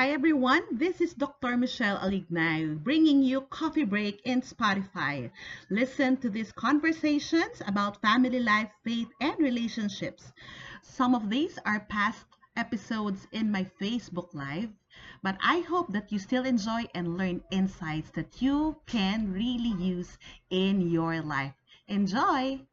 Hi everyone, this is Dr. Michelle Alignay bringing you Coffee Break in Spotify. Listen to these conversations about family life, faith, and relationships. Some of these are past episodes in my Facebook Live, but I hope that you still enjoy and learn insights that you can really use in your life. Enjoy!